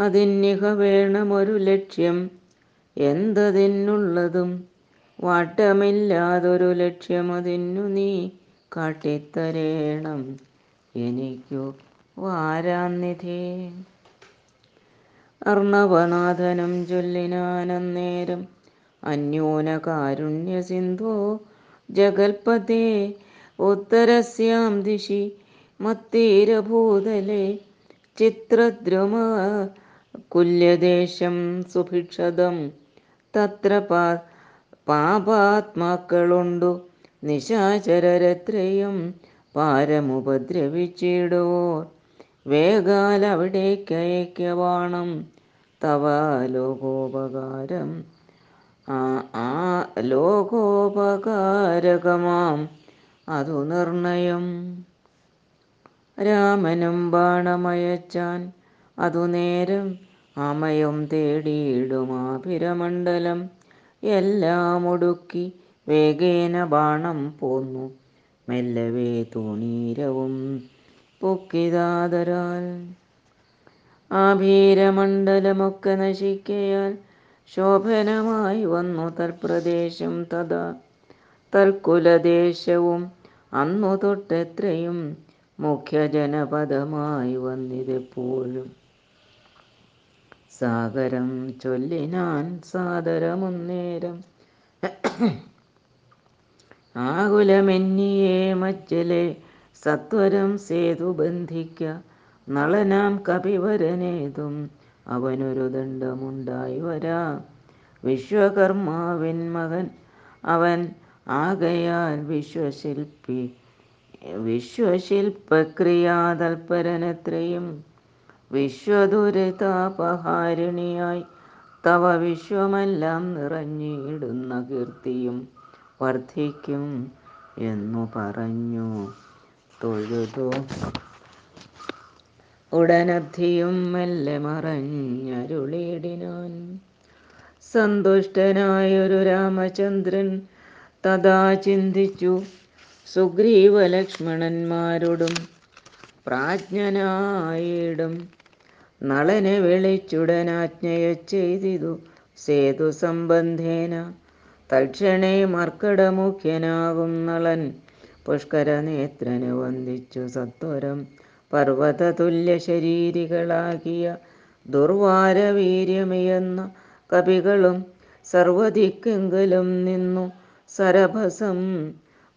അതിന്നിഹ വേണമൊരു ലക്ഷ്യം. എന്തതിനുള്ളതും വാട്ടമില്ലാതൊരു ലക്ഷ്യം അതിനു നീ കാട്ടിത്തരേണം. എനിക്കു വാരാന്നിധേ അർണവനാഥനം ചൊല്ലിനാനന്നേരം അന്യോനകാരുണ്യ സിന്ധോ ജഗൽപതേ ഉത്തരസ്യാം ദിശി മത്തീരഭൂതലെ ചിത്രദ്രുമ കുല്യദേശം സുഭിക്ഷതം. തത്ര പാ പാപാത്മാക്കളുണ്ടു നിശാചരരത്രയും പാരമുപദ്രവിച്ചിടുവോർ. വേഗാൽ അവിടേക്കയക്കവാണം തവ ലോകോപകാരം ആ ലോകോപകാരകമാം. അതു നിർണയം. രാമനും ബാണമയച്ചാൻ അതു നേരം ആമയും തേടിയിടുമാഭിരമണ്ഡലം എല്ലാം ഒടുക്കി വേഗേന ബാണം പോന്നു. മെല്ലവേ തൂണീരവും പൊക്കിതാതരാൽ. ആഭീരമണ്ഡലമൊക്കെ നശിക്കയാൽ ശോഭനമായി വന്നു തൽപ്രദേശം തഥാ. തൽക്കുലദേശവും അന്നു തൊട്ടെത്രയും മുഖ്യജനപദമായി വന്നിതെപ്പോഴും സാഗരം ചൊല്ലിനാൻ സാദരമുന്നേരം. ആകുലമെന്നിയേ മജ്ജലെ സത്വരം സേതു ബന്ധിക്ക നളനാം കപിവരനേതും അവനൊരു ദണ്ഡമുണ്ടായി വരാ. വിശ്വകർമാവിൻ മകൻ അവൻ ആകയാൽ വിശ്വശില്പി വിശ്വശില്പക്രിയാതൽപരനത്രയും. വിശ്വദുരിതാപഹാരിണിയായി തവ വിശ്വമെല്ലാം നിറഞ്ഞിടുന്ന കീർത്തിയും വർദ്ധിക്കും എന്നു പറഞ്ഞു. തൊഴുതു. ഉടനബ്ധിയും മെല്ലെ മറഞ്ഞരുളിയിടിനാൻ. സന്തുഷ്ടനായൊരു രാമചന്ദ്രൻ തഥാ ചിന്തിച്ചു സുഗ്രീവ ലക്ഷ്മണന്മാരോടും പ്രാജ്ഞനായിടും. നളനെ വിളിച്ചുടനാജ്ഞയ ചെയ്തിതു സേതു സംബന്ധേന. തൽക്ഷണേ മർക്കടമുഖ്യനാകും നളൻ. പുഷ്കരനേത്രന് വന്ദിച്ചു സത്വരം. പർവതതുല്യ ശരീരികളാകിയ ദുർവാരവീര്യമിയെന്ന കവികളും സർവദിക്കെങ്കിലും നിന്നു സരഭസം.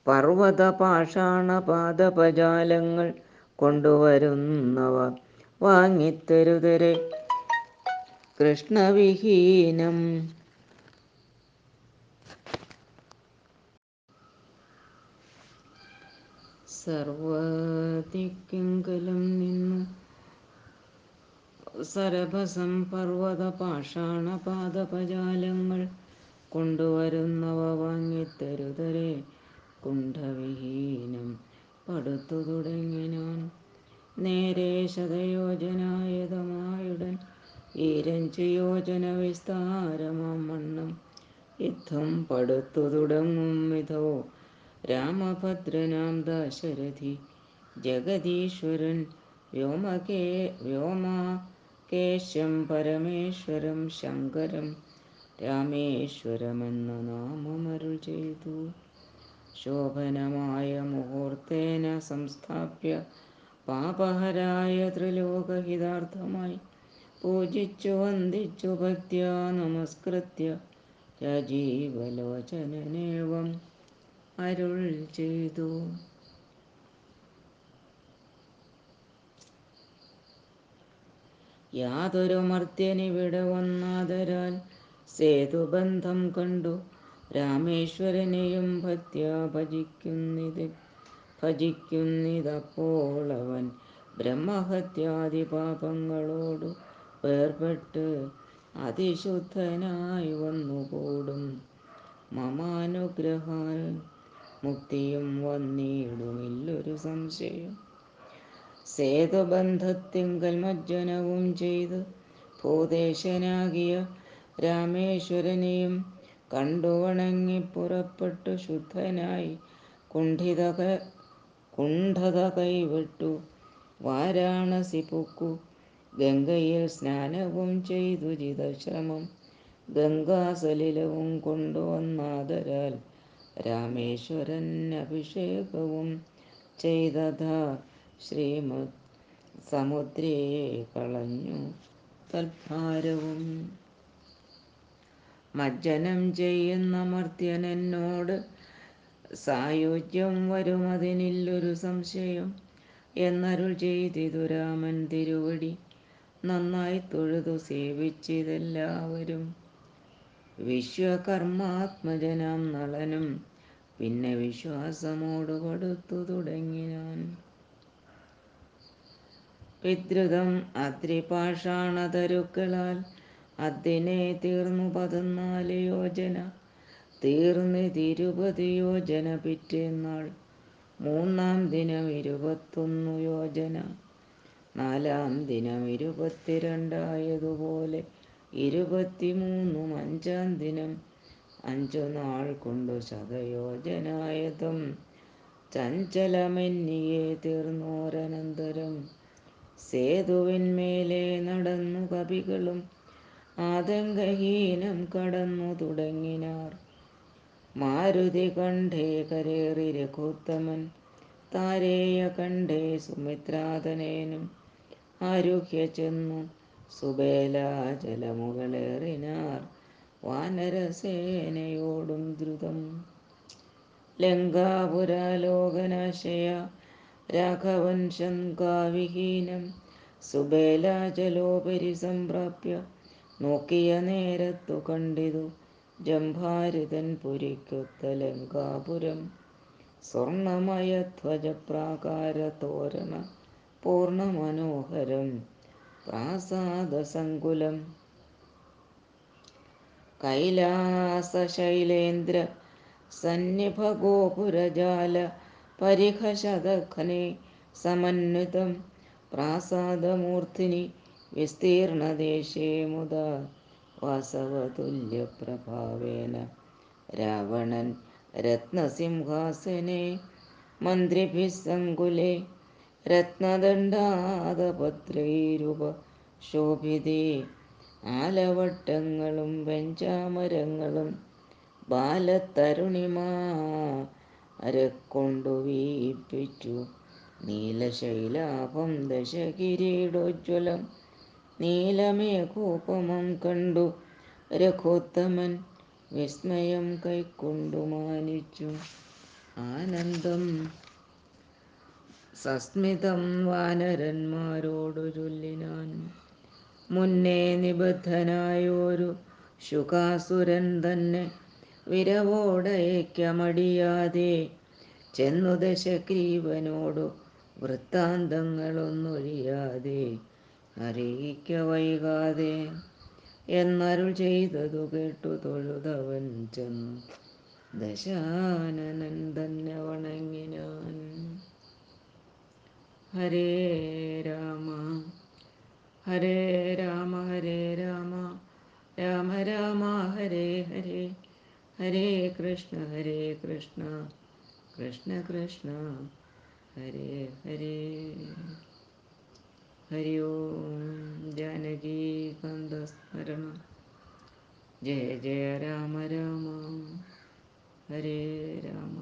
പർവത പാഷാണപാദപജാലങ്ങൾ കൊണ്ടുവരുന്നവ വാങ്ങിത്തരുതരെ. കൃഷ്ണവിഹീനം സർവദിക്കെങ്കിലും നിന്നു. സരഭസം പർവത പാഷാണപാദപജാലങ്ങൾ കൊണ്ടുവരുന്നവ വാങ്ങിത്തരുതരെ. കുണ്ഠവിഹീനം പടുത്തു തുടങ്ങിനാൻ നേരെ ശതയോജനായതമായുടൻ ഈരഞ്ചു യോജന വിസ്താരമാം യുദ്ധം പടുത്തു തുടങ്ങും വിധോ രാമഭദ്രനാം ദാശരഥി. ജഗദീശ്വരൻ വ്യോമകേ വ്യോമാകേശം പരമേശ്വരം ശങ്കരം രാമേശ്വരമെന്ന നാമമരുൾ ചെയ്തു. ശോഭനമായ മുഹൂർത്തേന സംസ്ഥാപ്യ പാപഹരായ ത്രിലോകഹിതാർത്ഥമായി പൂജിച്ചു വന്ദിച്ചു ഭക്ത്യാ നമസ്കൃത്യ രാജീവലോചനേവം അരുൾ ചെയ്തു. യാതൊരു മർത്യനിവിടെ വന്നാതരാൽ സേതുബന്ധം കണ്ടു. രാമേശ്വരനെയും ഭക്ത്യാ ഭജിക്കുന്നിത് ഭജിക്കുന്നിതപ്പോൾ അവൻ ബ്രഹ്മഹത്യാദി പാപങ്ങളോടു വേർപെട്ട് അതിശുദ്ധനായി വന്നുകൂടും. മമാനുഗ്രഹാൽ മുക്തിയും വന്നിടുമില്ലൊരു സംശയം. സേതുബന്ധത്തിങ്കൽ മജ്ജനവും ചെയ്ത് ഭൂദേശനാകിയ രാമേശ്വരനെയും കണ്ടു വണങ്ങി പുറപ്പെട്ടു ശുദ്ധനായി കുണ്ഠിത കുണ്ഠത കൈവിട്ടു. വാരാണസി പൊക്കു ഗംഗയിൽ സ്നാനവും ചെയ്തു ജിതശ്രമം. ഗംഗാസലിലവും കൊണ്ടുവന്നാദരാൽ രാമേശ്വരൻ അഭിഷേകവും ചെയ്തത ശ്രീമു സമുദ്രേ കളഞ്ഞു തൽഭാരവും. മജ്ജനം ചെയ്യുന്ന മർത്യനോട് സായുജ്യം വരുമതിനില്ലൊരു സംശയം. എന്നരുൾ ചെയ്തിതു രാമൻ തിരുവടി. നന്നായി തൊഴുതു സേവിച്ചിതെല്ലാവരും. വിശ്വകർമാത്മജനാം നളനും പിന്നെ വിശ്വാസമോട് പടുത്തു തുടങ്ങിനാൻ വിദ്രുതം അത്രിപാഷാണതരുക്കളാൽ അതിനെ തീർന്നു പതിനാല് യോജന തീർന്ന് തിരുപതി യോജന പിറ്റേന്നാൾ മൂന്നാം ദിനം ഇരുപത്തൊന്നു യോജന നാലാം ദിനം ഇരുപത്തിരണ്ടായതുപോലെ ഇരുപത്തിമൂന്നും അഞ്ചാം ദിനം അഞ്ചു നാൾ കൊണ്ടു ശതയോജനായതും ചഞ്ചലമെന്നിയെ തീർന്നോരനന്തരം സേതുവിന്മേലെ നടന്നു കവികളും ആതങ്കഹീനം കടന്നു തുടങ്ങിനാർ. മാരുതി കണ്ടേ കരേറി രഘുത്തമൻ താരേയ കണ്ടേ സുമിത്രാതനേനും ആരുഹ്യ ചെന്നു സുബേലാചലമുകളേറിനാർ വാനരസേനയോടും ദ്രുതം. ലങ്കാപുരാലോകനാശയ രാഘവൻ ശങ്കാവിഹീനം സുബേലാചലോപരി സംപ്രാപ്യ നോക്കിയ നേരത്തു കണ്ടിതു ജംഭാരിതൻ പുരിക്കൊത്ത ലങ്കാപുരം. സ്വർണമയധ്വജപ്രാകാര തോരണ പൂർണമനോഹരം പ്രാസാദസങ്കുലം കൈലാസശൈലേന്ദ്ര സന്നിഭഗോപുരജാല പരിഹശതഘനെ സമന്വിതം. പ്രാസാദമൂർത്തിനി വിസ്തീർണദേശേ മുദാ വാസവതുല്യപ്രഭാവേന. രാവണൻ രത്നസിംഹാസനെ മന്ത്രിഭിः സങ്കുലേ രത്നദണ്ഡാതപത്രൈരുപ ശോഭിതേ ആലവട്ടങ്ങളും വെഞ്ചാമരങ്ങളും ബാലത്തരുണിമാരെക്കൊണ്ടു വീപ്പിച്ചു. നീലശൈലാപം ദശകിരീടോജ്വലം നീലമേഘോപമം കണ്ടു. രഘുത്തമൻ വിസ്മയം കൈക്കൊണ്ടു മാനിച്ചു. ആനന്ദം സസ്മിതം വാനരന്മാരോടു ചൊല്ലിനാൻ മുന്നേ നിബദ്ധനായോരു ശുകാസുരൻ തന്നെ വിരവോടയക്കമടിയാതെ ചെന്നു ദശഗ്രീവനോടു വൃത്താന്തങ്ങളൊന്നൊഴിയാതെ അറിയിക്ക വൈകാതെ എന്നരുൾ ചെയ്തതു കേട്ടു തൊഴുതവൻ ചെന്നു. ദശാനനൻ തന്നെ വണങ്ങിനാൻ. ഹരേ രാമ ഹരേ രാമ ഹരേ രാമ രാമ രാമ ഹരേ ഹരേ ഹരേ കൃഷ്ണ ഹരേ കൃഷ്ണ കൃഷ്ണ കൃഷ്ണ ഹരേ ഹരേ ഹരി ഓം ജാനകീകാന്തസ്മരണം ജയ ജയ രാമ രാമ ഹരേ രാമ